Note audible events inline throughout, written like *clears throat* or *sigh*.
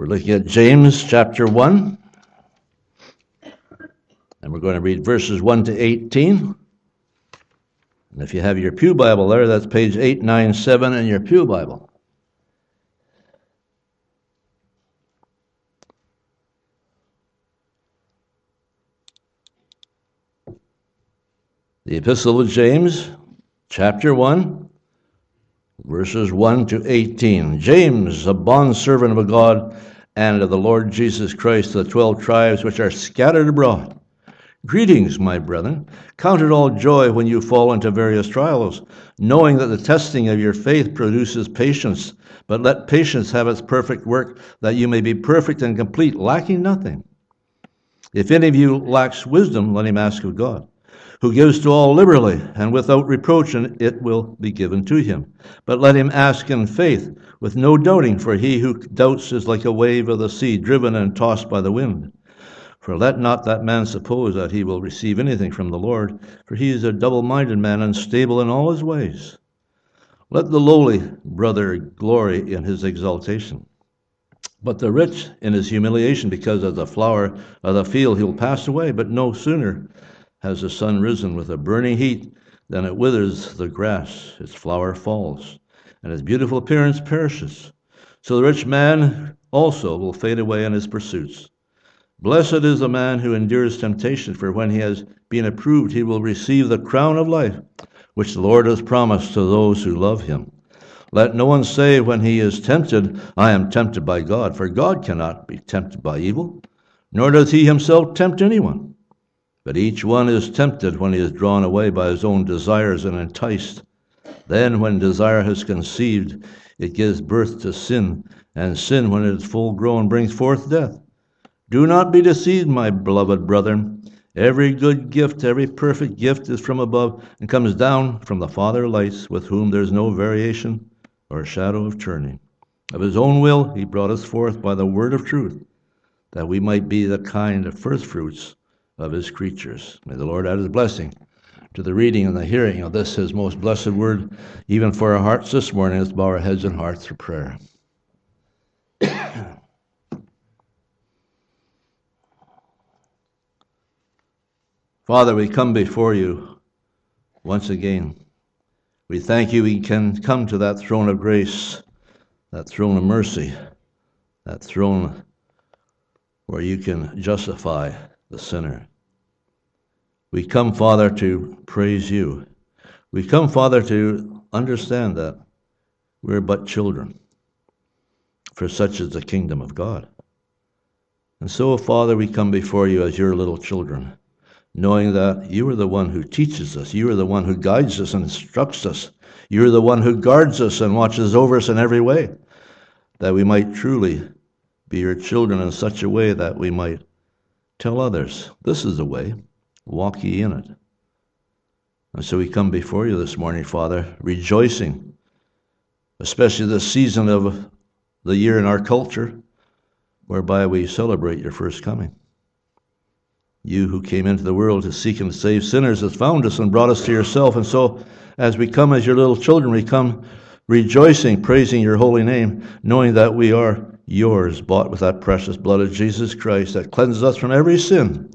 We're looking at James chapter 1, and we're going to read verses 1 to 18. And if you have your Pew Bible there, that's page 897 in your Pew Bible. The Epistle of James, chapter 1, verses 1 to 18. James, a bondservant of God and of the Lord Jesus Christ, to the twelve tribes which are scattered abroad. Greetings, my brethren. Count it all joy when you fall into various trials, knowing that the testing of your faith produces patience. But let patience have its perfect work, that you may be perfect and complete, lacking nothing. If any of you lacks wisdom, let him ask of God who gives to all liberally and without reproach, and it will be given to him. But let him ask in faith, with no doubting, for he who doubts is like a wave of the sea, driven and tossed by the wind. For let not that man suppose that he will receive anything from the Lord, for he is a double minded man, unstable in all his ways. Let the lowly brother glory in his exaltation, but the rich in his humiliation, because as the flower of the field he will pass away, but no sooner has the sun risen with a burning heat, than it withers the grass, its flower falls, and his beautiful appearance perishes. So the rich man also will fade away in his pursuits. Blessed is the man who endures temptation, for when he has been approved, he will receive the crown of life, which the Lord has promised to those who love him. Let no one say when he is tempted, I am tempted by God, for God cannot be tempted by evil, nor does he himself tempt anyone. But each one is tempted when he is drawn away by his own desires and enticed. Then, when desire has conceived, it gives birth to sin, and sin, when it is full grown, brings forth death. Do not be deceived, my beloved brethren. Every good gift, every perfect gift is from above and comes down from the Father lights, with whom there is no variation or shadow of turning. Of his own will, he brought us forth by the word of truth, that we might be the kind of first fruits of his creatures. May the Lord add his blessing to the reading and the hearing of this his most blessed word, even for our hearts this morning. Let's bow our heads and hearts for prayer. *coughs* Father, we come before you once again. We thank you we can come to that throne of grace, that throne of mercy, that throne where you can justify the sinner. We come, Father, to praise you. We come, Father, to understand that we're but children, for such is the kingdom of God. And so, Father, we come before you as your little children, knowing that you are the one who teaches us, you are the one who guides us and instructs us, you are the one who guards us and watches over us in every way, that we might truly be your children in such a way that we might tell others, this is the way walk ye in it. And so we come before you this morning, Father, rejoicing, especially this season of the year in our culture, whereby we celebrate your first coming. You who came into the world to seek and save sinners has found us and brought us to yourself. And so, as we come as your little children, we come rejoicing, praising your holy name, knowing that we are yours, bought with that precious blood of Jesus Christ that cleanses us from every sin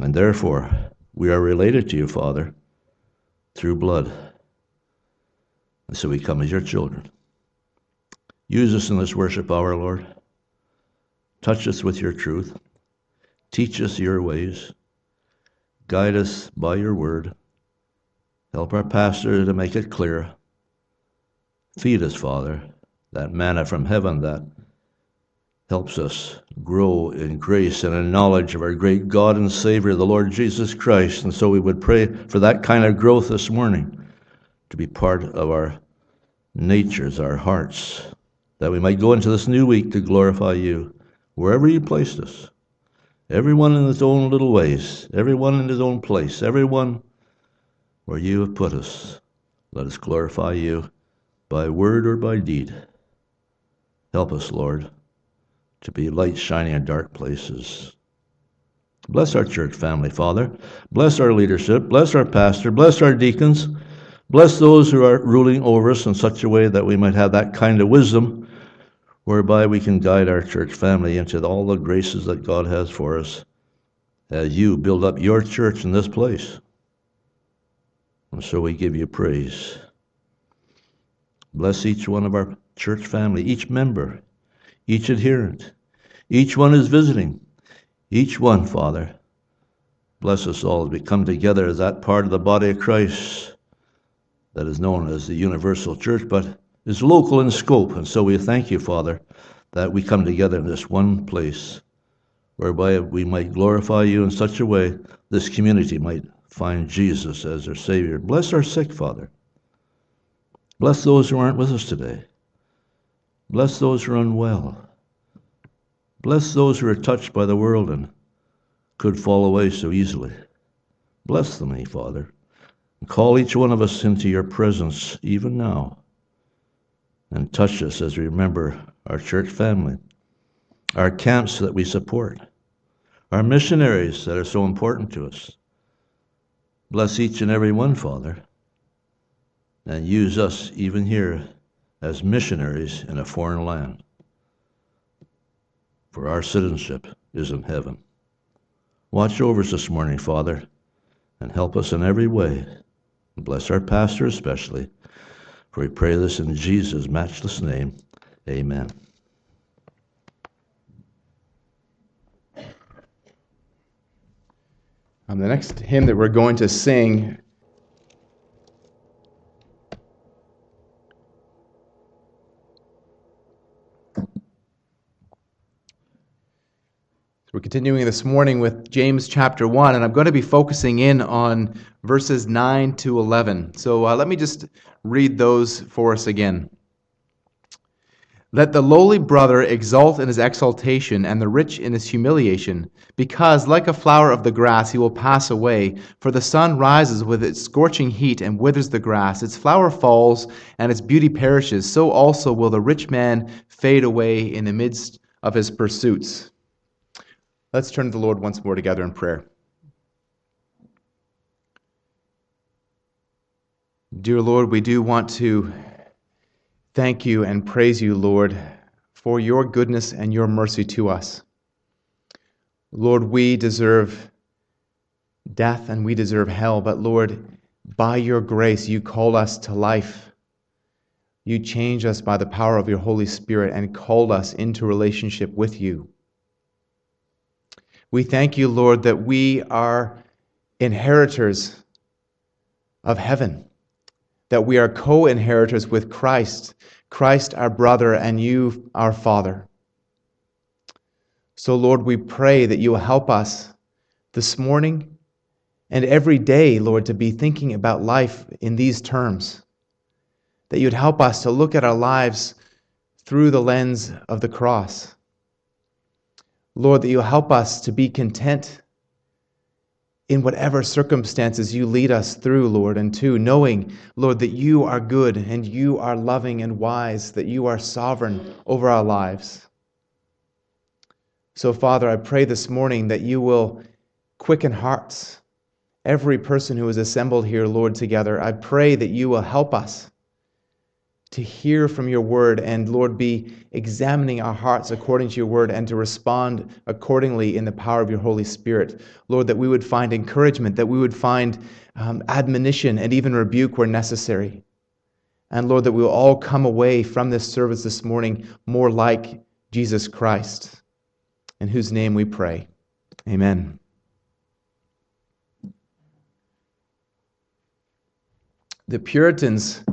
and therefore, we are related to you, Father, through blood. And so we come as your children. Use us in this worship hour, Lord. Touch us with your truth. Teach us your ways. Guide us by your word. Help our pastor to make it clear. Feed us, Father, that manna from heaven that helps us grow in grace and in knowledge of our great God and Savior, the Lord Jesus Christ. And so we would pray for that kind of growth this morning to be part of our natures, our hearts, that we might go into this new week to glorify you wherever you placed us. Everyone in his own little ways, everyone in his own place, everyone where you have put us. Let us glorify you by word or by deed. Help us, Lord to be light shining in dark places. Bless our church family, Father. Bless our leadership. Bless our pastor. Bless our deacons. Bless those who are ruling over us in such a way that we might have that kind of wisdom whereby we can guide our church family into all the graces that God has for us as you build up your church in this place. And so we give you praise. Bless each one of our church family, each member, each adherent, each one is visiting, each one, Father. Bless us all as we come together as that part of the body of Christ that is known as the universal church, but is local in scope. And so we thank you, Father, that we come together in this one place whereby we might glorify you in such a way this community might find Jesus as their Savior. Bless our sick, Father. Bless those who aren't with us today. Bless those who are unwell. Bless those who are touched by the world and could fall away so easily. Bless them, eh, Father. And call each one of us into your presence even now. And touch us as we remember our church family, our camps that we support, our missionaries that are so important to us. Bless each and every one, Father, and use us even here as missionaries in a foreign land. For our citizenship is in heaven. Watch over us this morning, Father, and help us in every way. And Bless our pastor especially. For we pray this in Jesus' matchless name. Amen. Um, the next hymn that we're going to sing we're continuing this morning with James chapter 1, and I'm going to be focusing in on verses 9 to 11. So uh, let me just read those for us again. Let the lowly brother exult in his exaltation, and the rich in his humiliation, because, like a flower of the grass, he will pass away. For the sun rises with its scorching heat and withers the grass. Its flower falls, and its beauty perishes. So also will the rich man fade away in the midst of his pursuits. Let's turn to the Lord once more together in prayer. Dear Lord, we do want to thank you and praise you, Lord, for your goodness and your mercy to us. Lord, we deserve death and we deserve hell, but Lord, by your grace, you call us to life. You change us by the power of your Holy Spirit and called us into relationship with you. We thank you, Lord, that we are inheritors of heaven that we are co inheritors with Christ, Christ our brother, and you our Father. So, Lord, we pray that you will help us this morning and every day, Lord, to be thinking about life in these terms. That you'd help us to look at our lives through the lens of the cross. Lord, that you'll help us to be content in whatever circumstances you lead us through, Lord, and to knowing, Lord, that you are good and you are loving and wise, that you are sovereign over our lives. So, Father, I pray this morning that you will quicken hearts. Every person who is assembled here, Lord, together, I pray that you will help us to hear from your word and, Lord, be examining our hearts according to your word and to respond accordingly in the power of your Holy Spirit. Lord, that we would find encouragement, that we would find um, admonition and even rebuke where necessary. And Lord, that we will all come away from this service this morning more like Jesus Christ, in whose name we pray. Amen. The Puritans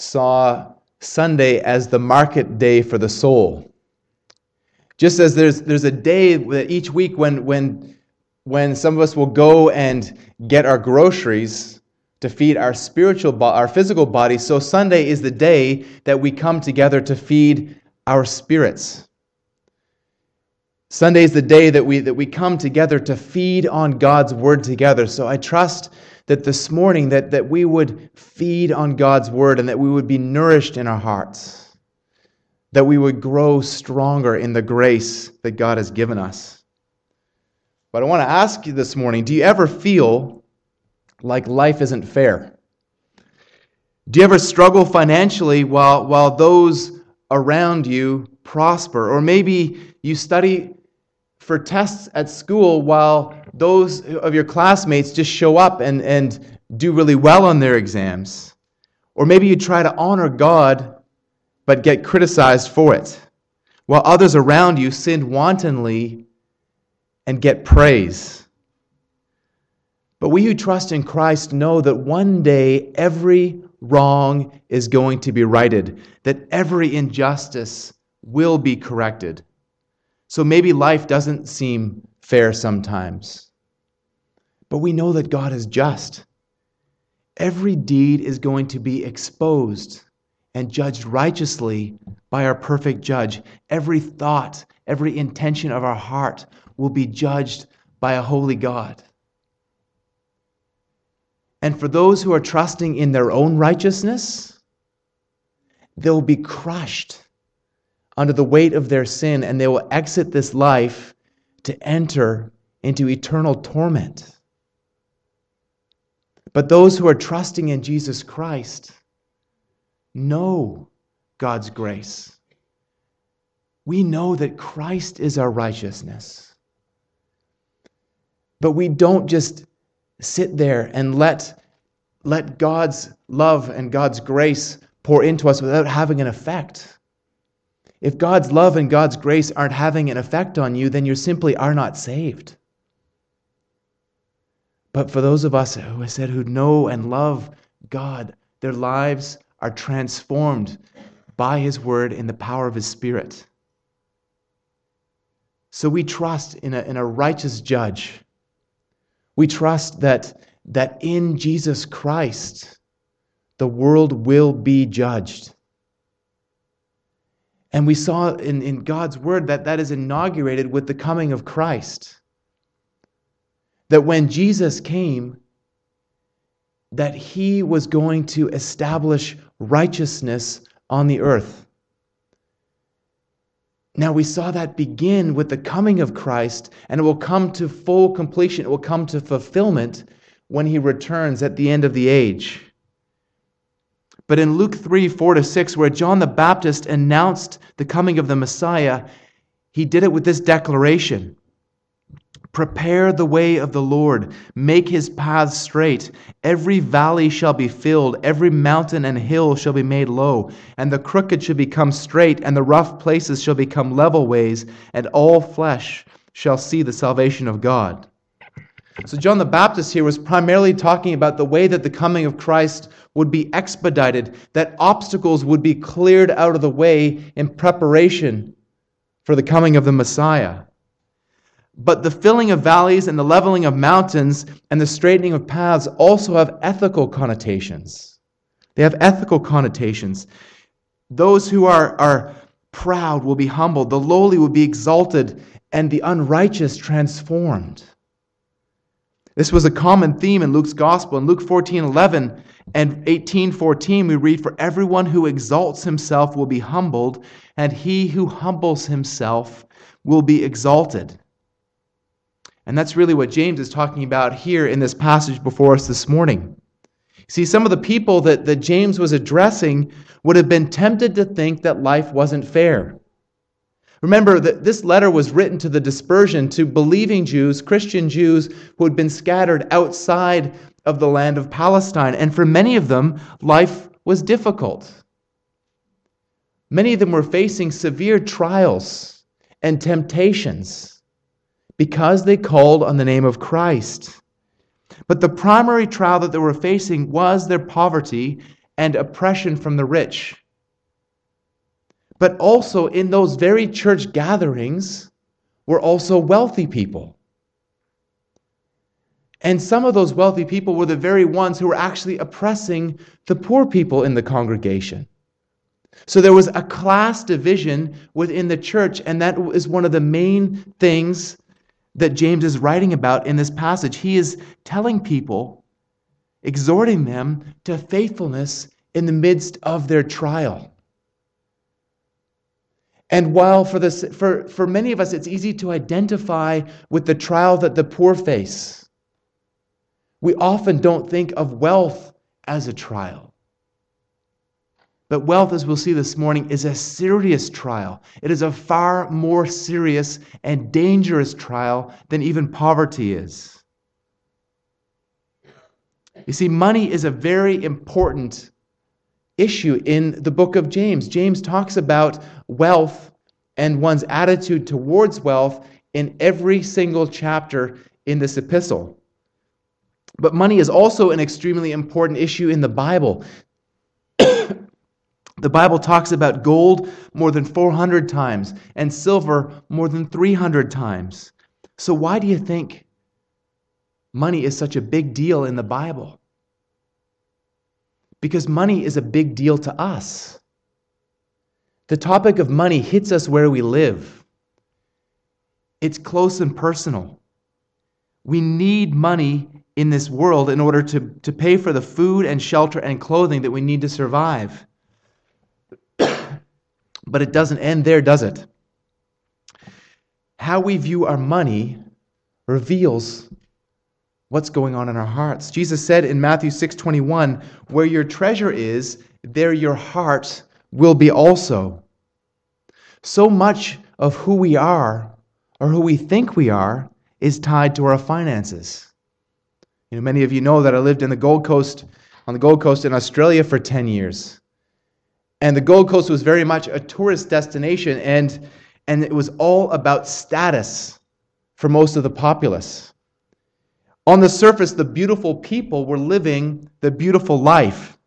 saw Sunday as the market day for the soul. Just as there's, there's a day each week when, when, when some of us will go and get our groceries to feed our spiritual, our physical body, so Sunday is the day that we come together to feed our spirits. Sunday is the day that we, that we come together to feed on God's word together. So I trust that this morning that, that we would feed on God's word and that we would be nourished in our hearts, that we would grow stronger in the grace that God has given us. But I want to ask you this morning do you ever feel like life isn't fair? Do you ever struggle financially while, while those around you prosper. Or maybe you study for tests at school while those of your classmates just show up and, and do really well on their exams. Or maybe you try to honor God but get criticized for it, while others around you sin wantonly and get praise. But we who trust in Christ know that one day every wrong is going to be righted, that every injustice will be corrected. So maybe life doesn't seem fair sometimes. But we know that God is just. Every deed is going to be exposed and judged righteously by our perfect judge. Every thought, every intention of our heart will be judged by a holy God. And for those who are trusting in their own righteousness, they'll be crushed under the weight of their sin and they will exit this life to enter into eternal torment. But those who are trusting in Jesus Christ know God's grace. We know that Christ is our righteousness. But we don't just sit there and let, let God's love and God's grace pour into us without having an effect. If God's love and God's grace aren't having an effect on you, then you simply are not saved. But for those of us who I said who know and love God, their lives are transformed by His Word in the power of His Spirit. So we trust in a, in a righteous judge. We trust that, that in Jesus Christ, the world will be judged. And we saw in, in God's word that that is inaugurated with the coming of Christ. That when Jesus came, that he was going to establish righteousness on the earth. Now, we saw that begin with the coming of Christ, and it will come to full completion. It will come to fulfillment when he returns at the end of the age. But in Luke 3 4 to 6, where John the Baptist announced the coming of the Messiah, he did it with this declaration Prepare the way of the Lord, make his paths straight. Every valley shall be filled, every mountain and hill shall be made low, and the crooked shall become straight, and the rough places shall become level ways, and all flesh shall see the salvation of God. So, John the Baptist here was primarily talking about the way that the coming of Christ would be expedited, that obstacles would be cleared out of the way in preparation for the coming of the Messiah. But the filling of valleys and the leveling of mountains and the straightening of paths also have ethical connotations. They have ethical connotations. Those who are, are proud will be humbled, the lowly will be exalted, and the unrighteous transformed. This was a common theme in Luke's gospel. In Luke 14 11 and 18 14, we read, For everyone who exalts himself will be humbled, and he who humbles himself will be exalted. And that's really what James is talking about here in this passage before us this morning. See, some of the people that, that James was addressing would have been tempted to think that life wasn't fair. Remember that this letter was written to the dispersion, to believing Jews, Christian Jews who had been scattered outside of the land of Palestine. And for many of them, life was difficult. Many of them were facing severe trials and temptations because they called on the name of Christ. But the primary trial that they were facing was their poverty and oppression from the rich. But also in those very church gatherings were also wealthy people. And some of those wealthy people were the very ones who were actually oppressing the poor people in the congregation. So there was a class division within the church, and that is one of the main things that James is writing about in this passage. He is telling people, exhorting them to faithfulness in the midst of their trial. And while for, this, for, for many of us it's easy to identify with the trial that the poor face, we often don't think of wealth as a trial. But wealth, as we'll see this morning, is a serious trial. It is a far more serious and dangerous trial than even poverty is. You see, money is a very important issue in the book of James. James talks about wealth and one's attitude towards wealth in every single chapter in this epistle. But money is also an extremely important issue in the Bible. *coughs* the Bible talks about gold more than 400 times and silver more than 300 times. So, why do you think money is such a big deal in the Bible? Because money is a big deal to us. The topic of money hits us where we live, it's close and personal. We need money in this world in order to, to pay for the food and shelter and clothing that we need to survive. *clears throat* but it doesn't end there, does it? How we view our money reveals what's going on in our hearts. Jesus said in Matthew 6:21, "Where your treasure is, there your heart will be also." So much of who we are or who we think we are is tied to our finances. You know, many of you know that I lived in the Gold Coast, on the Gold Coast in Australia for 10 years. And the Gold Coast was very much a tourist destination, and, and it was all about status for most of the populace. On the surface, the beautiful people were living the beautiful life.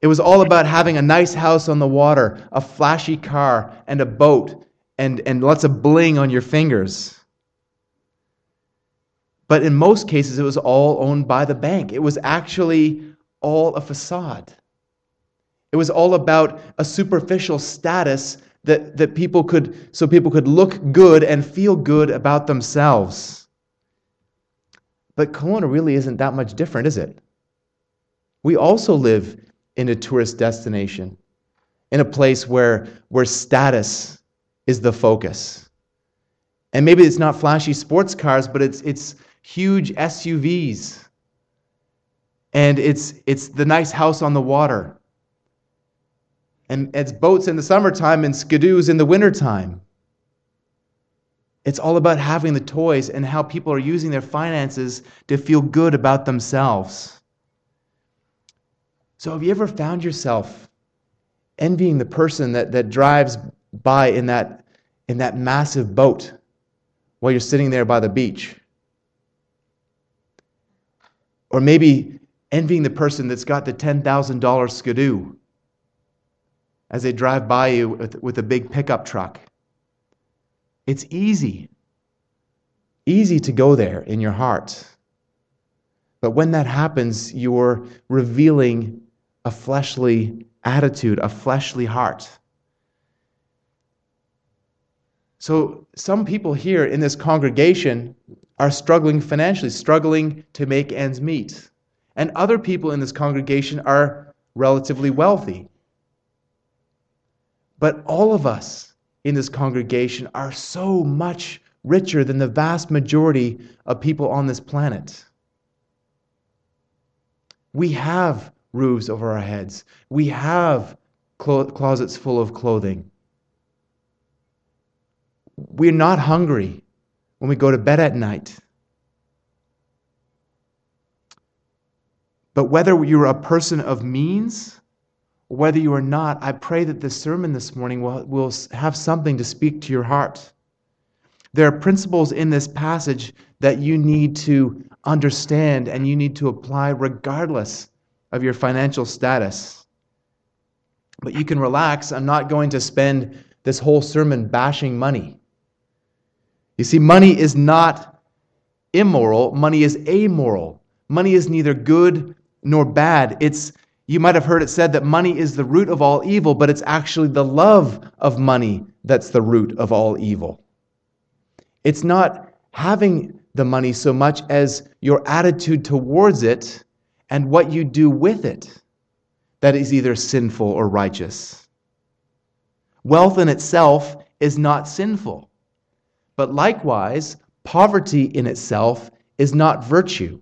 It was all about having a nice house on the water, a flashy car, and a boat, and, and lots of bling on your fingers. But in most cases, it was all owned by the bank. It was actually all a facade. It was all about a superficial status that, that people could, so people could look good and feel good about themselves. But Kelowna really isn't that much different, is it? We also live in a tourist destination, in a place where, where status is the focus. And maybe it's not flashy sports cars, but it's, it's, huge SUVs. And it's, it's the nice house on the water. And it's boats in the summertime and skidoos in the wintertime. It's all about having the toys and how people are using their finances to feel good about themselves. So, have you ever found yourself envying the person that, that drives by in that, in that massive boat while you're sitting there by the beach? Or maybe envying the person that's got the $10,000 skidoo as they drive by you with, with a big pickup truck. It's easy, easy to go there in your heart. But when that happens, you're revealing a fleshly attitude, a fleshly heart. So, some people here in this congregation are struggling financially, struggling to make ends meet. And other people in this congregation are relatively wealthy. But all of us in this congregation are so much richer than the vast majority of people on this planet. We have roofs over our heads, we have clo- closets full of clothing. We're not hungry when we go to bed at night. But whether you're a person of means, whether you are not, I pray that this sermon this morning will, will have something to speak to your heart. There are principles in this passage that you need to understand and you need to apply regardless of your financial status. But you can relax. I'm not going to spend this whole sermon bashing money. You see, money is not immoral, money is amoral. Money is neither good nor bad. It's you might have heard it said that money is the root of all evil, but it's actually the love of money that's the root of all evil. It's not having the money so much as your attitude towards it and what you do with it that is either sinful or righteous. Wealth in itself is not sinful. But likewise, poverty in itself is not virtue.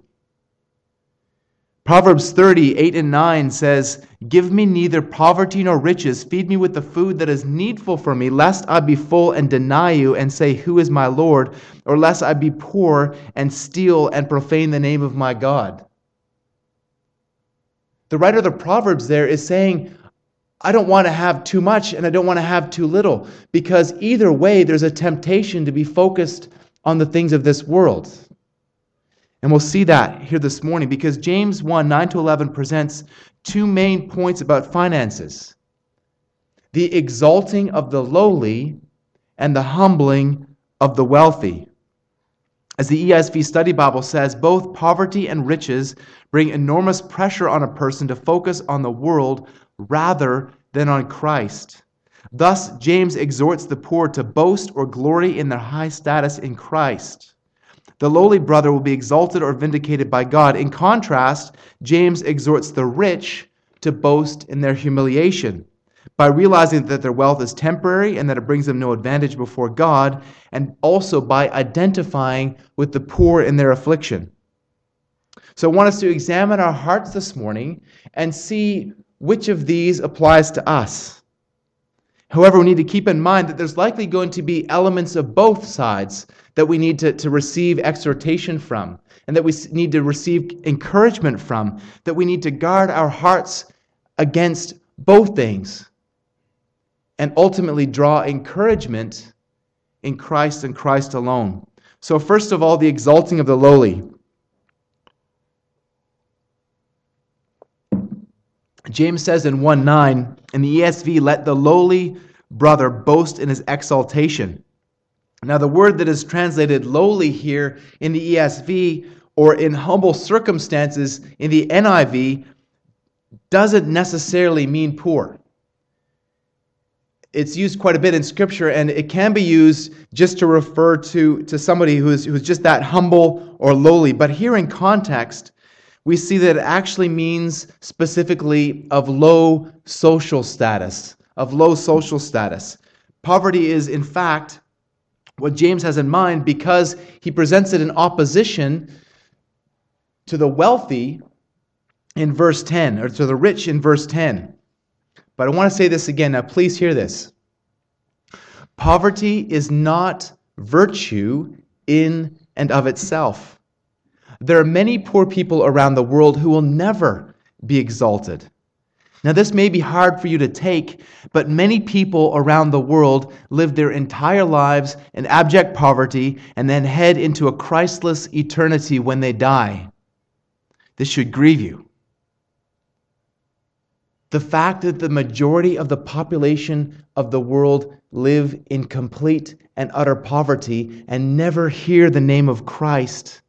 Proverbs 30, 8 and 9 says, Give me neither poverty nor riches. Feed me with the food that is needful for me, lest I be full and deny you and say, Who is my Lord? Or lest I be poor and steal and profane the name of my God. The writer of the Proverbs there is saying, I don't want to have too much and I don't want to have too little, because either way, there's a temptation to be focused on the things of this world. And we'll see that here this morning because James 1 9 to 11 presents two main points about finances the exalting of the lowly and the humbling of the wealthy. As the ESV Study Bible says, both poverty and riches bring enormous pressure on a person to focus on the world rather than on Christ. Thus, James exhorts the poor to boast or glory in their high status in Christ. The lowly brother will be exalted or vindicated by God. In contrast, James exhorts the rich to boast in their humiliation by realizing that their wealth is temporary and that it brings them no advantage before God, and also by identifying with the poor in their affliction. So I want us to examine our hearts this morning and see which of these applies to us. However, we need to keep in mind that there's likely going to be elements of both sides that we need to, to receive exhortation from, and that we need to receive encouragement from, that we need to guard our hearts against both things, and ultimately draw encouragement in Christ and Christ alone. So, first of all, the exalting of the lowly. James says in 1 9, in the ESV, let the lowly brother boast in his exaltation. Now, the word that is translated lowly here in the ESV or in humble circumstances in the NIV doesn't necessarily mean poor. It's used quite a bit in Scripture, and it can be used just to refer to, to somebody who's, who's just that humble or lowly. But here in context, we see that it actually means specifically of low social status, of low social status. Poverty is, in fact, what James has in mind because he presents it in opposition to the wealthy in verse 10, or to the rich in verse 10. But I want to say this again. Now, please hear this. Poverty is not virtue in and of itself. There are many poor people around the world who will never be exalted. Now, this may be hard for you to take, but many people around the world live their entire lives in abject poverty and then head into a Christless eternity when they die. This should grieve you. The fact that the majority of the population of the world live in complete and utter poverty and never hear the name of Christ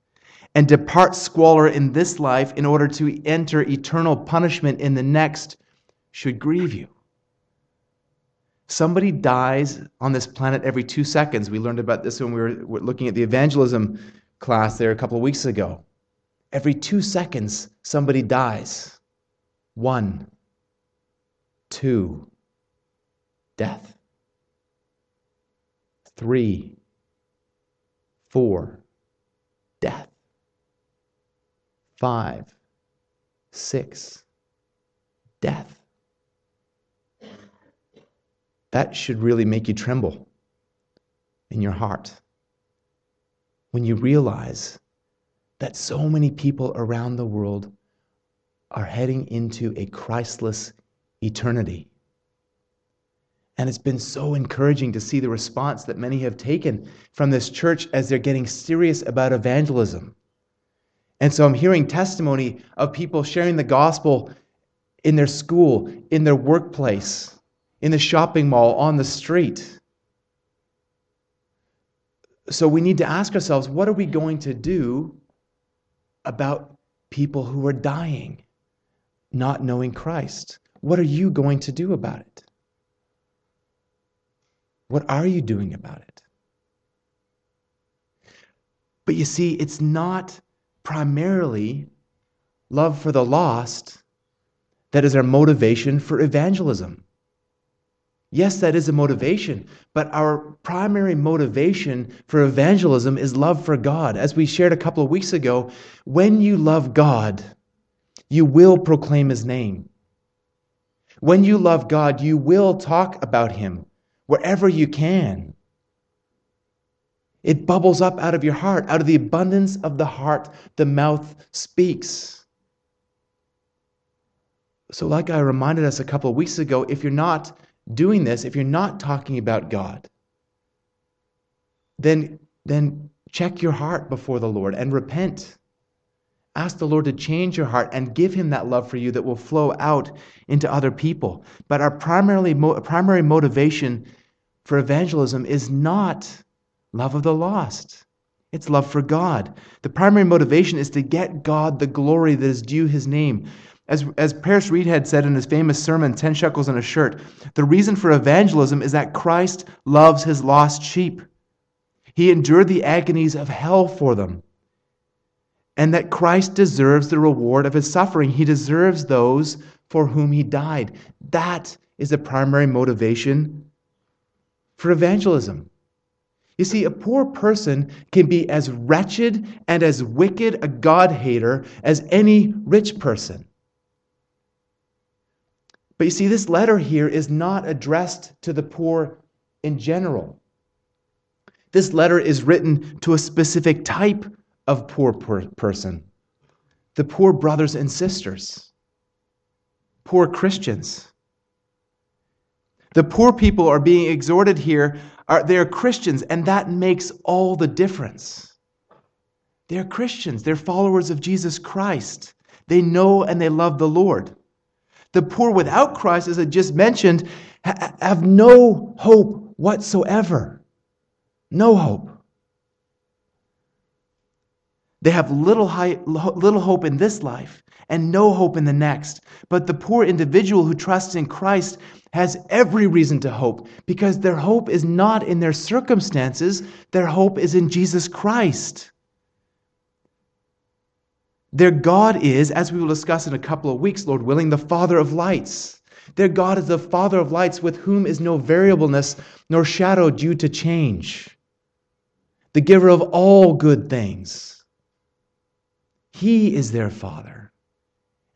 and depart squalor in this life in order to enter eternal punishment in the next should grieve you. Somebody dies on this planet every two seconds. We learned about this when we were looking at the evangelism class there a couple of weeks ago. Every two seconds, somebody dies. One, two, death. Three, four, death. Five, six, death. That should really make you tremble in your heart when you realize that so many people around the world are heading into a Christless eternity. And it's been so encouraging to see the response that many have taken from this church as they're getting serious about evangelism. And so I'm hearing testimony of people sharing the gospel in their school, in their workplace, in the shopping mall, on the street. So we need to ask ourselves what are we going to do about people who are dying, not knowing Christ? What are you going to do about it? What are you doing about it? But you see, it's not primarily love for the lost that is our motivation for evangelism. Yes, that is a motivation, but our primary motivation for evangelism is love for God. As we shared a couple of weeks ago, when you love God, you will proclaim his name. When you love God, you will talk about him wherever you can. It bubbles up out of your heart. Out of the abundance of the heart, the mouth speaks. So, like I reminded us a couple of weeks ago, if you're not doing this, if you're not talking about God, then, then check your heart before the Lord and repent. Ask the Lord to change your heart and give Him that love for you that will flow out into other people. But our primarily, primary motivation for evangelism is not love of the lost. It's love for God. The primary motivation is to get God the glory that is due his name. As, as Paris Reidhead said in his famous sermon, 10 Shekels and a Shirt, the reason for evangelism is that Christ loves his lost sheep. He endured the agonies of hell for them. And that Christ deserves the reward of his suffering. He deserves those for whom he died. That is the primary motivation for evangelism. You see, a poor person can be as wretched and as wicked a God hater as any rich person. But you see, this letter here is not addressed to the poor in general. This letter is written to a specific type of poor per- person the poor brothers and sisters, poor Christians. The poor people are being exhorted here are, they're Christians, and that makes all the difference. They're Christians, they're followers of Jesus Christ. They know and they love the Lord. The poor without Christ, as I just mentioned, ha- have no hope whatsoever. No hope. They have little, high, little hope in this life and no hope in the next. But the poor individual who trusts in Christ has every reason to hope because their hope is not in their circumstances, their hope is in Jesus Christ. Their God is, as we will discuss in a couple of weeks, Lord willing, the Father of lights. Their God is the Father of lights with whom is no variableness nor shadow due to change, the giver of all good things. He is their Father,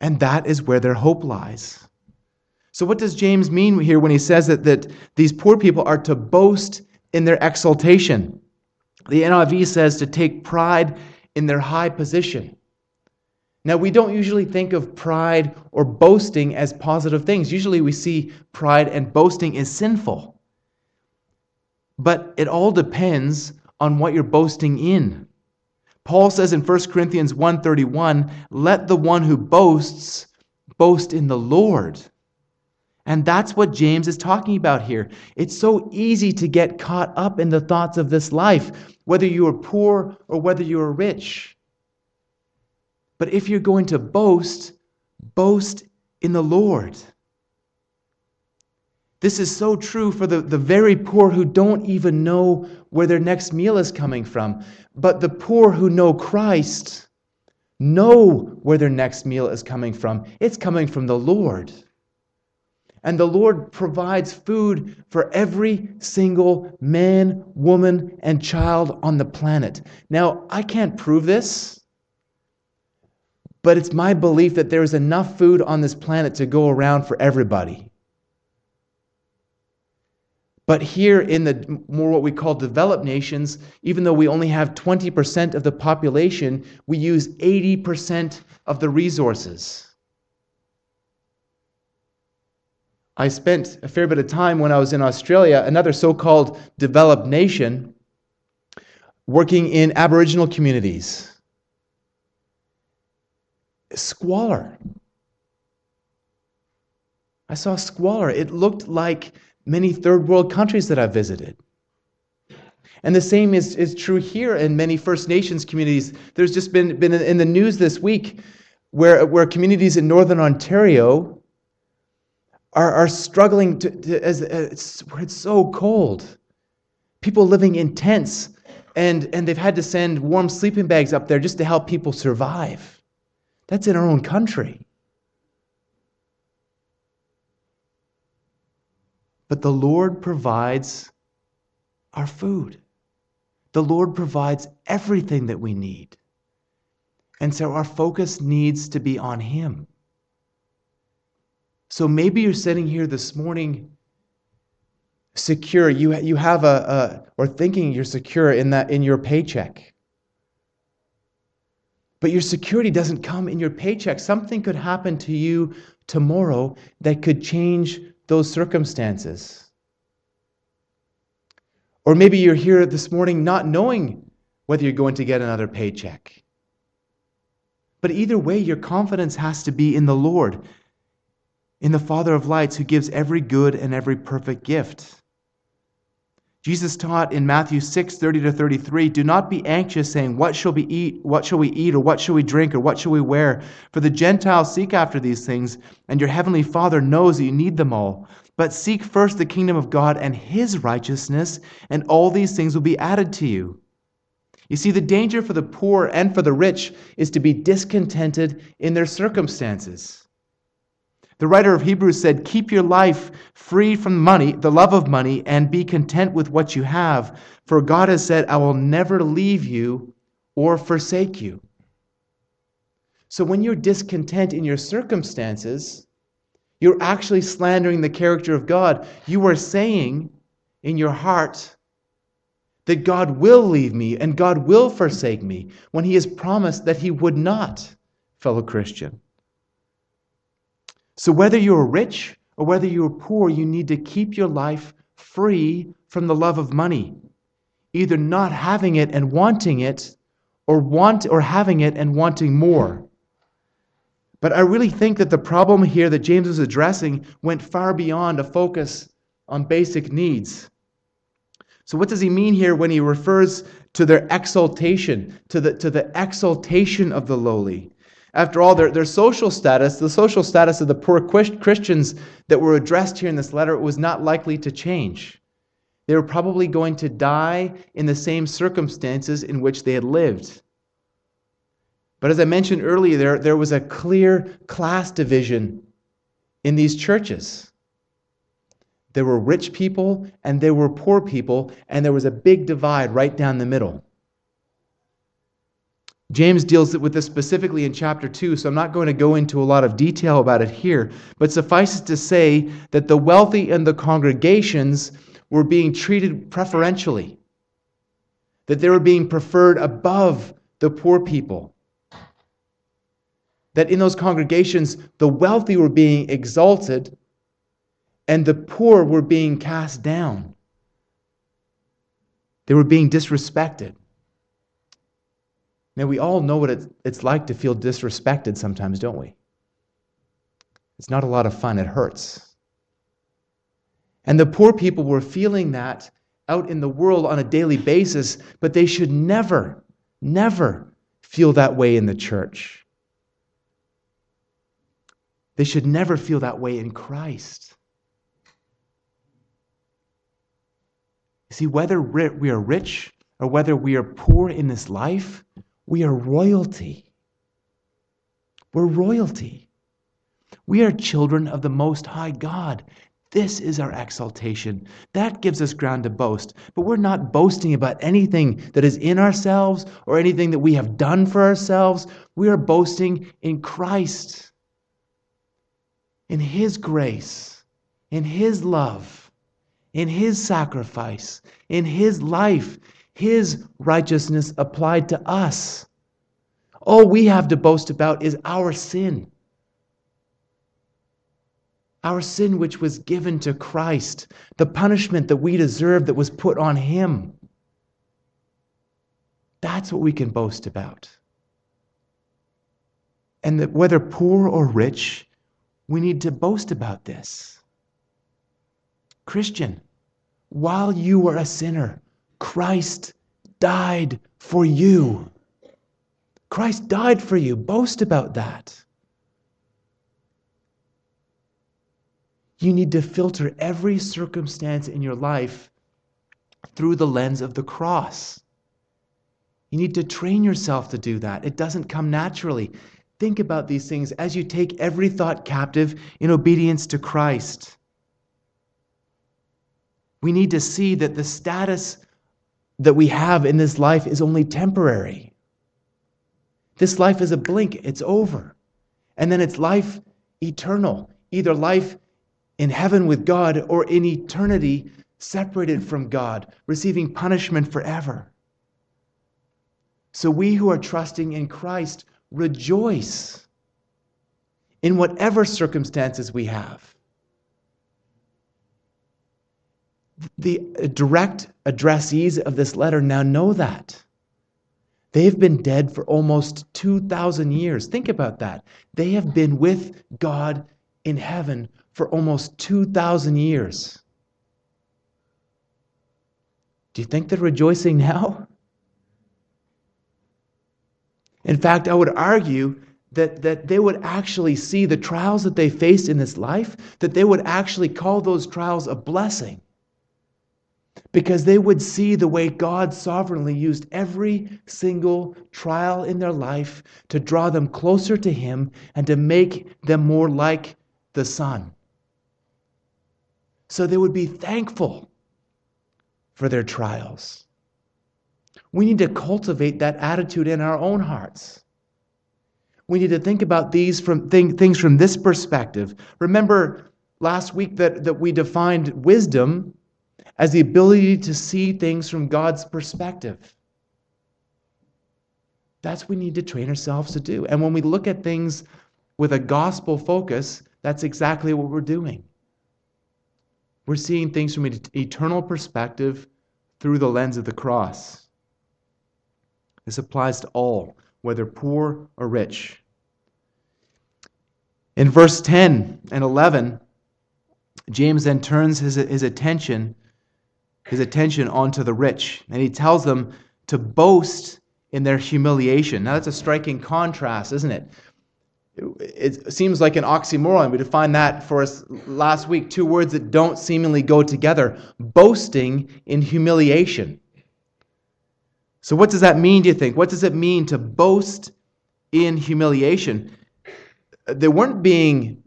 and that is where their hope lies. So, what does James mean here when he says that, that these poor people are to boast in their exaltation? The NIV says to take pride in their high position. Now, we don't usually think of pride or boasting as positive things. Usually, we see pride and boasting as sinful. But it all depends on what you're boasting in. Paul says in 1 Corinthians 1:31, "Let the one who boasts boast in the Lord." And that's what James is talking about here. It's so easy to get caught up in the thoughts of this life, whether you are poor or whether you are rich. But if you're going to boast, boast in the Lord. This is so true for the, the very poor who don't even know where their next meal is coming from. But the poor who know Christ know where their next meal is coming from. It's coming from the Lord. And the Lord provides food for every single man, woman, and child on the planet. Now, I can't prove this, but it's my belief that there is enough food on this planet to go around for everybody. But here in the more what we call developed nations, even though we only have 20% of the population, we use 80% of the resources. I spent a fair bit of time when I was in Australia, another so called developed nation, working in Aboriginal communities. Squalor. I saw squalor. It looked like many third world countries that I visited. And the same is, is true here in many First Nations communities. There's just been, been in the news this week where, where communities in Northern Ontario are, are struggling to, to as, as, where it's so cold. People living in tents, and, and they've had to send warm sleeping bags up there just to help people survive. That's in our own country. But the Lord provides our food. The Lord provides everything that we need. And so our focus needs to be on Him. So maybe you're sitting here this morning secure. You, you have a, a, or thinking you're secure in that in your paycheck. But your security doesn't come in your paycheck. Something could happen to you tomorrow that could change those circumstances. Or maybe you're here this morning not knowing whether you're going to get another paycheck. But either way, your confidence has to be in the Lord, in the Father of lights who gives every good and every perfect gift. Jesus taught in Matthew 6, 30 to 33, Do not be anxious, saying, What shall we eat? What shall we eat? Or what shall we drink? Or what shall we wear? For the Gentiles seek after these things, and your heavenly Father knows that you need them all. But seek first the kingdom of God and his righteousness, and all these things will be added to you. You see, the danger for the poor and for the rich is to be discontented in their circumstances. The writer of Hebrews said, Keep your life free from money, the love of money, and be content with what you have. For God has said, I will never leave you or forsake you. So when you're discontent in your circumstances, you're actually slandering the character of God. You are saying in your heart that God will leave me and God will forsake me when He has promised that He would not, fellow Christian. So, whether you're rich or whether you're poor, you need to keep your life free from the love of money, either not having it and wanting it, or want or having it and wanting more. But I really think that the problem here that James was addressing went far beyond a focus on basic needs. So, what does he mean here when he refers to their exaltation, to the, to the exaltation of the lowly? After all, their, their social status, the social status of the poor Christians that were addressed here in this letter, was not likely to change. They were probably going to die in the same circumstances in which they had lived. But as I mentioned earlier, there, there was a clear class division in these churches. There were rich people and there were poor people, and there was a big divide right down the middle. James deals with this specifically in chapter 2, so I'm not going to go into a lot of detail about it here, but suffices to say that the wealthy and the congregations were being treated preferentially, that they were being preferred above the poor people. That in those congregations, the wealthy were being exalted and the poor were being cast down. They were being disrespected. Now, we all know what it's like to feel disrespected sometimes, don't we? It's not a lot of fun, it hurts. And the poor people were feeling that out in the world on a daily basis, but they should never, never feel that way in the church. They should never feel that way in Christ. See, whether we are rich or whether we are poor in this life, we are royalty. We're royalty. We are children of the Most High God. This is our exaltation. That gives us ground to boast. But we're not boasting about anything that is in ourselves or anything that we have done for ourselves. We are boasting in Christ, in His grace, in His love, in His sacrifice, in His life, his righteousness applied to us. All we have to boast about is our sin. Our sin, which was given to Christ, the punishment that we deserve that was put on Him. That's what we can boast about. And that whether poor or rich, we need to boast about this. Christian, while you were a sinner, Christ died for you. Christ died for you. Boast about that. You need to filter every circumstance in your life through the lens of the cross. You need to train yourself to do that. It doesn't come naturally. Think about these things as you take every thought captive in obedience to Christ. We need to see that the status that we have in this life is only temporary. This life is a blink, it's over. And then it's life eternal, either life in heaven with God or in eternity separated from God, receiving punishment forever. So we who are trusting in Christ rejoice in whatever circumstances we have. The direct addressees of this letter now know that. They've been dead for almost 2,000 years. Think about that. They have been with God in heaven for almost 2,000 years. Do you think they're rejoicing now? In fact, I would argue that, that they would actually see the trials that they faced in this life, that they would actually call those trials a blessing. Because they would see the way God sovereignly used every single trial in their life to draw them closer to Him and to make them more like the Son. So they would be thankful for their trials. We need to cultivate that attitude in our own hearts. We need to think about these from thing, things from this perspective. Remember last week that, that we defined wisdom as the ability to see things from God's perspective. That's what we need to train ourselves to do. And when we look at things with a gospel focus, that's exactly what we're doing. We're seeing things from an eternal perspective through the lens of the cross. This applies to all, whether poor or rich. In verse 10 and 11, James then turns his, his attention his attention onto the rich and he tells them to boast in their humiliation. Now that's a striking contrast, isn't it? It seems like an oxymoron. We defined that for us last week. Two words that don't seemingly go together boasting in humiliation. So, what does that mean, do you think? What does it mean to boast in humiliation? They weren't being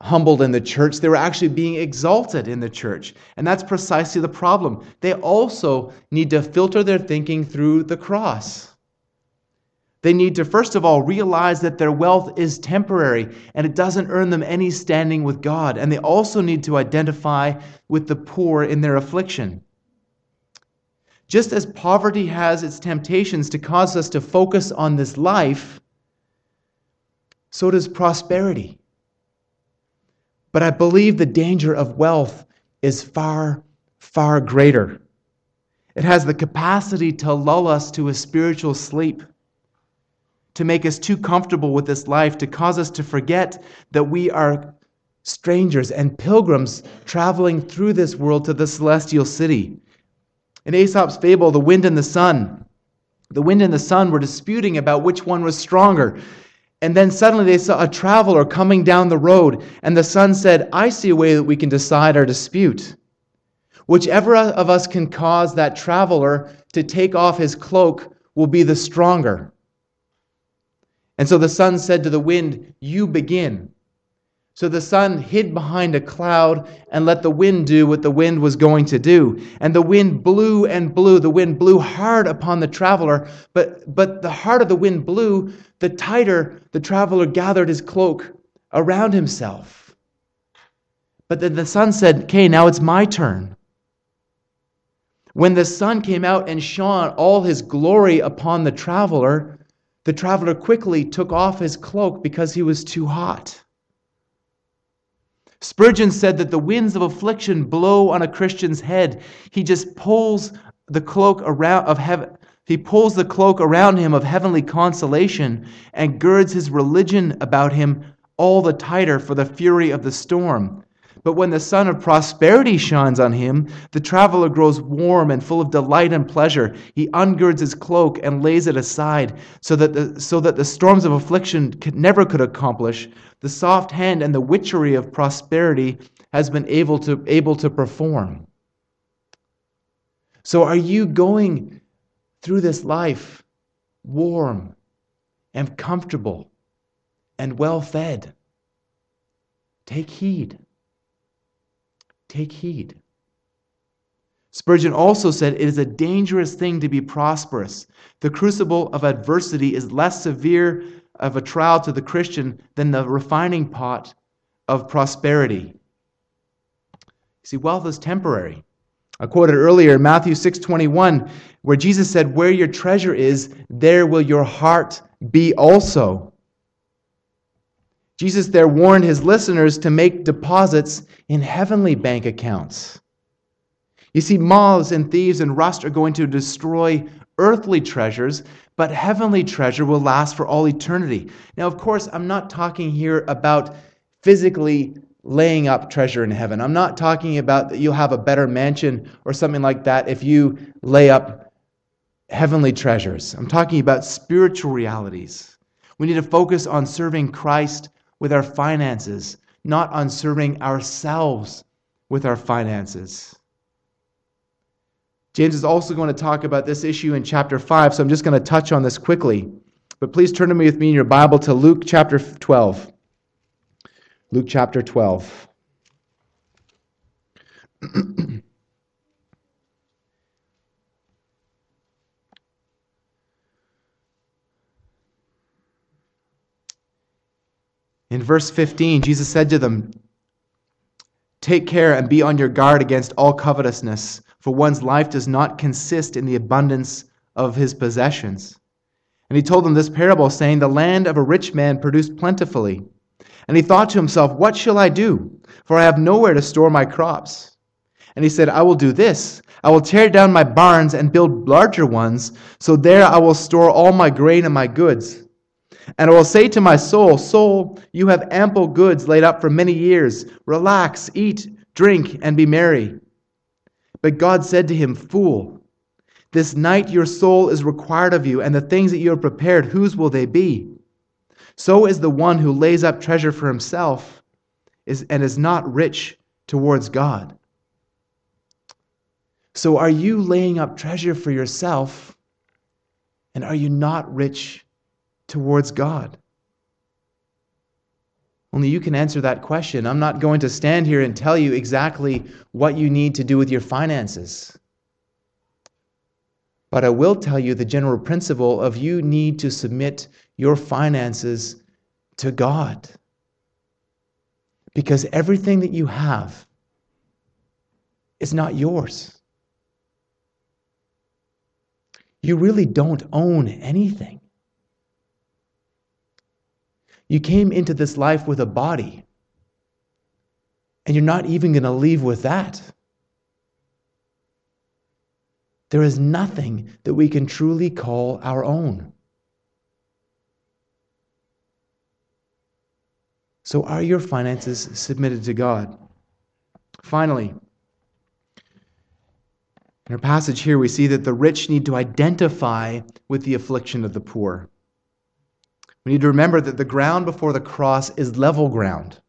humbled in the church, they were actually being exalted in the church. And that's precisely the problem. They also need to filter their thinking through the cross. They need to, first of all, realize that their wealth is temporary and it doesn't earn them any standing with God. And they also need to identify with the poor in their affliction. Just as poverty has its temptations to cause us to focus on this life, so does prosperity. But I believe the danger of wealth is far, far greater. It has the capacity to lull us to a spiritual sleep to make us too comfortable with this life, to cause us to forget that we are strangers and pilgrims traveling through this world to the celestial city. In Aesop's fable, The Wind and the Sun, the wind and the sun were disputing about which one was stronger. And then suddenly they saw a traveler coming down the road, and the sun said, I see a way that we can decide our dispute. Whichever of us can cause that traveler to take off his cloak will be the stronger. And so the sun said to the wind, You begin. So the sun hid behind a cloud and let the wind do what the wind was going to do. And the wind blew and blew. The wind blew hard upon the traveler, but, but the harder the wind blew, the tighter the traveler gathered his cloak around himself. But then the sun said, Okay, now it's my turn. When the sun came out and shone all his glory upon the traveler, the traveler quickly took off his cloak because he was too hot. Spurgeon said that the winds of affliction blow on a Christian's head. He just pulls the cloak around of heaven. He pulls the cloak around him of heavenly consolation and girds his religion about him all the tighter for the fury of the storm. But when the sun of prosperity shines on him, the traveler grows warm and full of delight and pleasure. He ungirds his cloak and lays it aside, so that the, so that the storms of affliction could, never could accomplish. The soft hand and the witchery of prosperity has been able to, able to perform. So, are you going through this life warm and comfortable and well fed? Take heed. Take heed. Spurgeon also said, It is a dangerous thing to be prosperous. The crucible of adversity is less severe of a trial to the Christian than the refining pot of prosperity. See, wealth is temporary. I quoted earlier in Matthew 6:21 where Jesus said, "Where your treasure is, there will your heart be also." Jesus there warned his listeners to make deposits in heavenly bank accounts. You see, moths and thieves and rust are going to destroy earthly treasures, but heavenly treasure will last for all eternity. Now, of course, I'm not talking here about physically laying up treasure in heaven. I'm not talking about that you'll have a better mansion or something like that if you lay up heavenly treasures. I'm talking about spiritual realities. We need to focus on serving Christ with our finances, not on serving ourselves with our finances. James is also going to talk about this issue in chapter 5, so I'm just going to touch on this quickly. But please turn to me with me in your Bible to Luke chapter 12. Luke chapter 12. *clears throat* In verse 15, Jesus said to them, Take care and be on your guard against all covetousness, for one's life does not consist in the abundance of his possessions. And he told them this parable, saying, The land of a rich man produced plentifully. And he thought to himself, What shall I do? For I have nowhere to store my crops. And he said, I will do this. I will tear down my barns and build larger ones, so there I will store all my grain and my goods. And I will say to my soul, Soul, you have ample goods laid up for many years. Relax, eat, drink, and be merry. But God said to him, Fool, this night your soul is required of you, and the things that you have prepared, whose will they be? So is the one who lays up treasure for himself is, and is not rich towards God. So are you laying up treasure for yourself, and are you not rich towards God? Only you can answer that question. I'm not going to stand here and tell you exactly what you need to do with your finances. But I will tell you the general principle of you need to submit your finances to God. Because everything that you have is not yours. You really don't own anything. You came into this life with a body, and you're not even going to leave with that. There is nothing that we can truly call our own. So, are your finances submitted to God? Finally, in our passage here, we see that the rich need to identify with the affliction of the poor. We need to remember that the ground before the cross is level ground.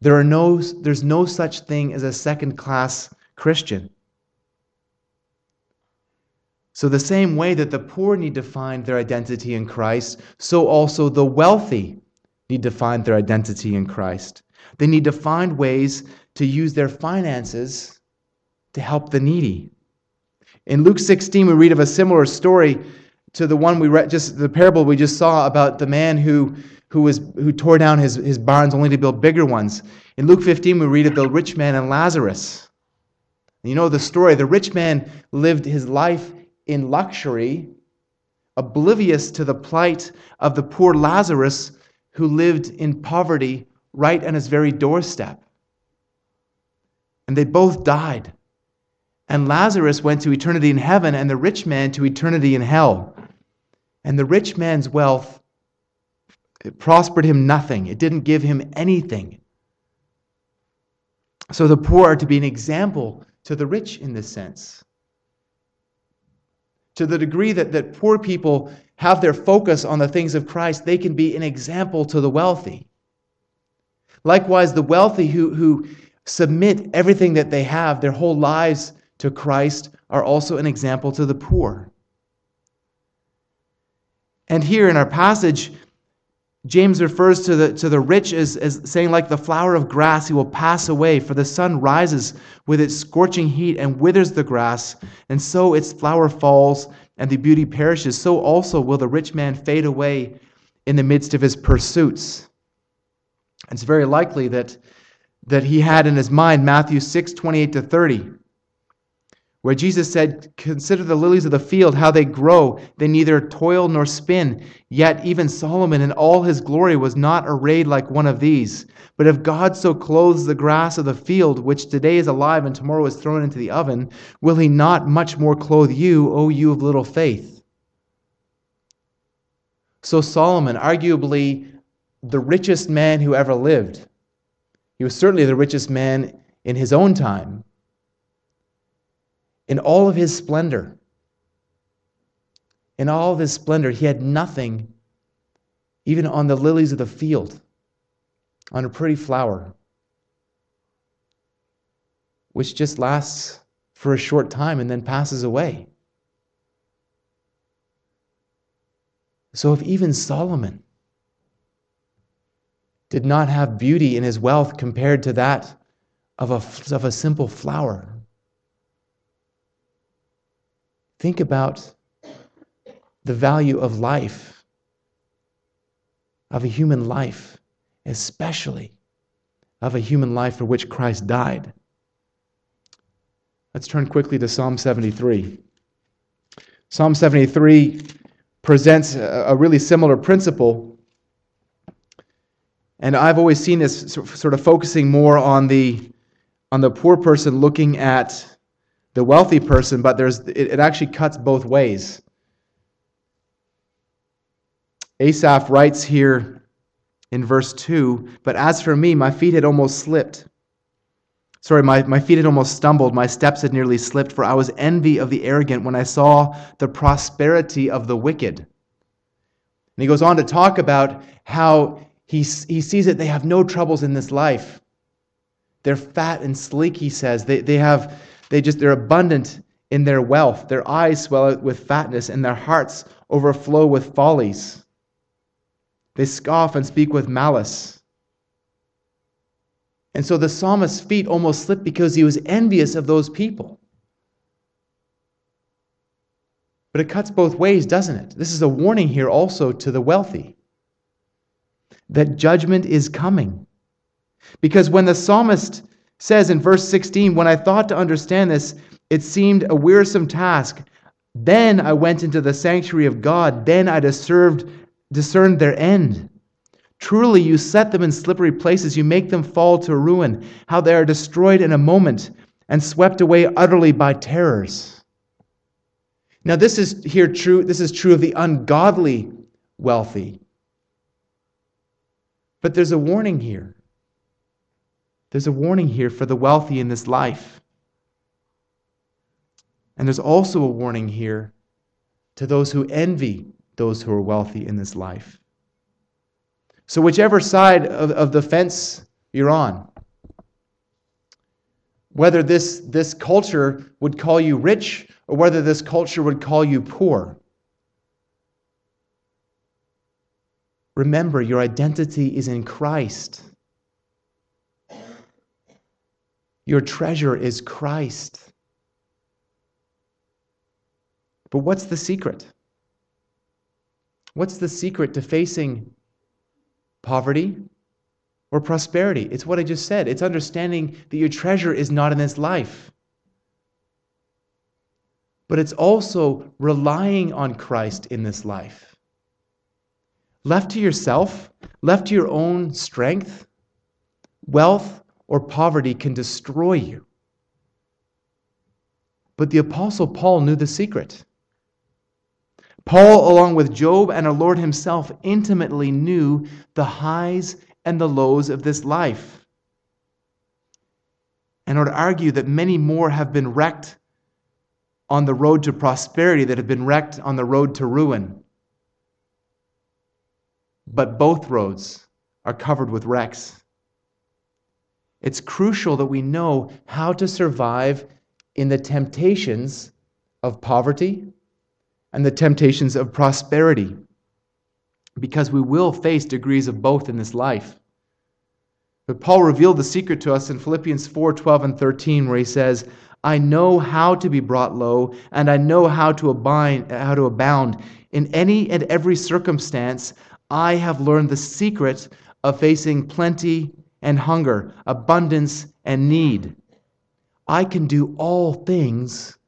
There are no, there's no such thing as a second class Christian. So, the same way that the poor need to find their identity in Christ, so also the wealthy need to find their identity in Christ. They need to find ways to use their finances to help the needy. In Luke 16, we read of a similar story to the one we read, just the parable we just saw about the man who, who, was, who tore down his, his barns only to build bigger ones. In Luke 15, we read of the rich man and Lazarus. You know the story. The rich man lived his life in luxury, oblivious to the plight of the poor Lazarus who lived in poverty right on his very doorstep. And they both died. And Lazarus went to eternity in heaven, and the rich man to eternity in hell. And the rich man's wealth prospered him nothing, it didn't give him anything. So the poor are to be an example to the rich in this sense. To the degree that, that poor people have their focus on the things of Christ, they can be an example to the wealthy. Likewise, the wealthy who, who submit everything that they have, their whole lives to Christ, are also an example to the poor. And here in our passage, James refers to the, to the rich as, as saying, like the flower of grass, he will pass away, for the sun rises with its scorching heat and withers the grass, and so its flower falls and the beauty perishes. So also will the rich man fade away in the midst of his pursuits. It's very likely that, that he had in his mind Matthew 6 28 to 30 where Jesus said, Consider the lilies of the field, how they grow. They neither toil nor spin. Yet even Solomon in all his glory was not arrayed like one of these. But if God so clothes the grass of the field, which today is alive and tomorrow is thrown into the oven, will he not much more clothe you, O you of little faith? So Solomon, arguably the richest man who ever lived, he was certainly the richest man in his own time in all of his splendor. In all of his splendor, he had nothing, even on the lilies of the field, on a pretty flower, which just lasts for a short time and then passes away. So, if even Solomon did not have beauty in his wealth compared to that of a, of a simple flower, Think about the value of life, of a human life, especially of a human life for which Christ died. Let's turn quickly to Psalm 73. Psalm 73 presents a really similar principle. And I've always seen this sort of focusing more on the, on the poor person looking at the wealthy person, but there's, it, it actually cuts both ways. Asaph writes here in verse 2 But as for me, my feet had almost slipped. Sorry, my, my feet had almost stumbled. My steps had nearly slipped, for I was envy of the arrogant when I saw the prosperity of the wicked. And he goes on to talk about how he, he sees that they have no troubles in this life. They're fat and sleek, he says. They, they have they just, they're abundant in their wealth. Their eyes swell out with fatness, and their hearts overflow with follies. They scoff and speak with malice. And so the psalmist's feet almost slipped because he was envious of those people. But it cuts both ways, doesn't it? This is a warning here also to the wealthy that judgment is coming. Because when the psalmist says in verse 16, When I thought to understand this, it seemed a wearisome task. Then I went into the sanctuary of God. Then I discerned, discerned their end. Truly, you set them in slippery places. You make them fall to ruin. How they are destroyed in a moment and swept away utterly by terrors. Now, this is here true. This is true of the ungodly wealthy. But there's a warning here. There's a warning here for the wealthy in this life. And there's also a warning here to those who envy those who are wealthy in this life. So, whichever side of, of the fence you're on, whether this, this culture would call you rich or whether this culture would call you poor, remember your identity is in Christ. Your treasure is Christ. But what's the secret? What's the secret to facing poverty or prosperity? It's what I just said. It's understanding that your treasure is not in this life. But it's also relying on Christ in this life. Left to yourself, left to your own strength, wealth or poverty can destroy you. But the Apostle Paul knew the secret. Paul, along with Job and our Lord Himself, intimately knew the highs and the lows of this life. And I would argue that many more have been wrecked on the road to prosperity that have been wrecked on the road to ruin. But both roads are covered with wrecks. It's crucial that we know how to survive in the temptations of poverty and the temptations of prosperity. because we will face degrees of both in this life. But Paul revealed the secret to us in Philippians 4 12 and 13, where he says, I know how to be brought low, and I know how to, abide, how to abound. In any and every circumstance, I have learned the secret of facing plenty and hunger, abundance and need. I can do all things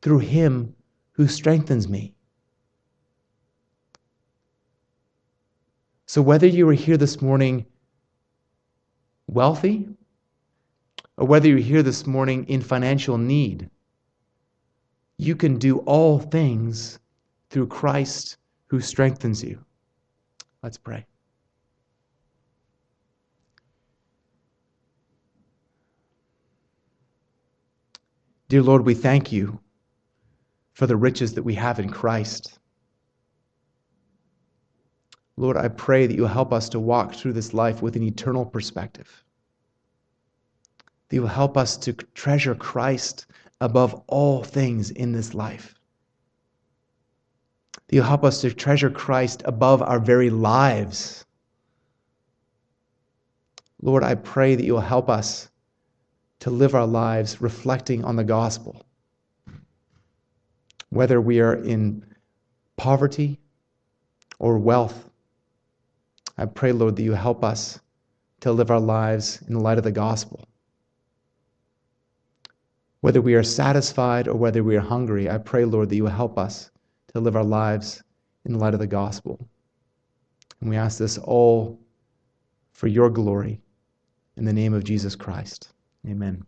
through him who strengthens me. So, whether you are here this morning wealthy, or whether you're here this morning in financial need, you can do all things through Christ who strengthens you. Let's pray. Dear Lord, we thank you for the riches that we have in Christ. Lord, I pray that you'll help us to walk through this life with an eternal perspective. That you'll help us to treasure Christ above all things in this life. That you'll help us to treasure Christ above our very lives. Lord, I pray that you'll help us to live our lives reflecting on the gospel. Whether we are in poverty or wealth, I pray, Lord, that you help us to live our lives in the light of the gospel. Whether we are satisfied or whether we are hungry, I pray, Lord, that you help us to live our lives in the light of the gospel. And we ask this all for your glory in the name of Jesus Christ. Amen.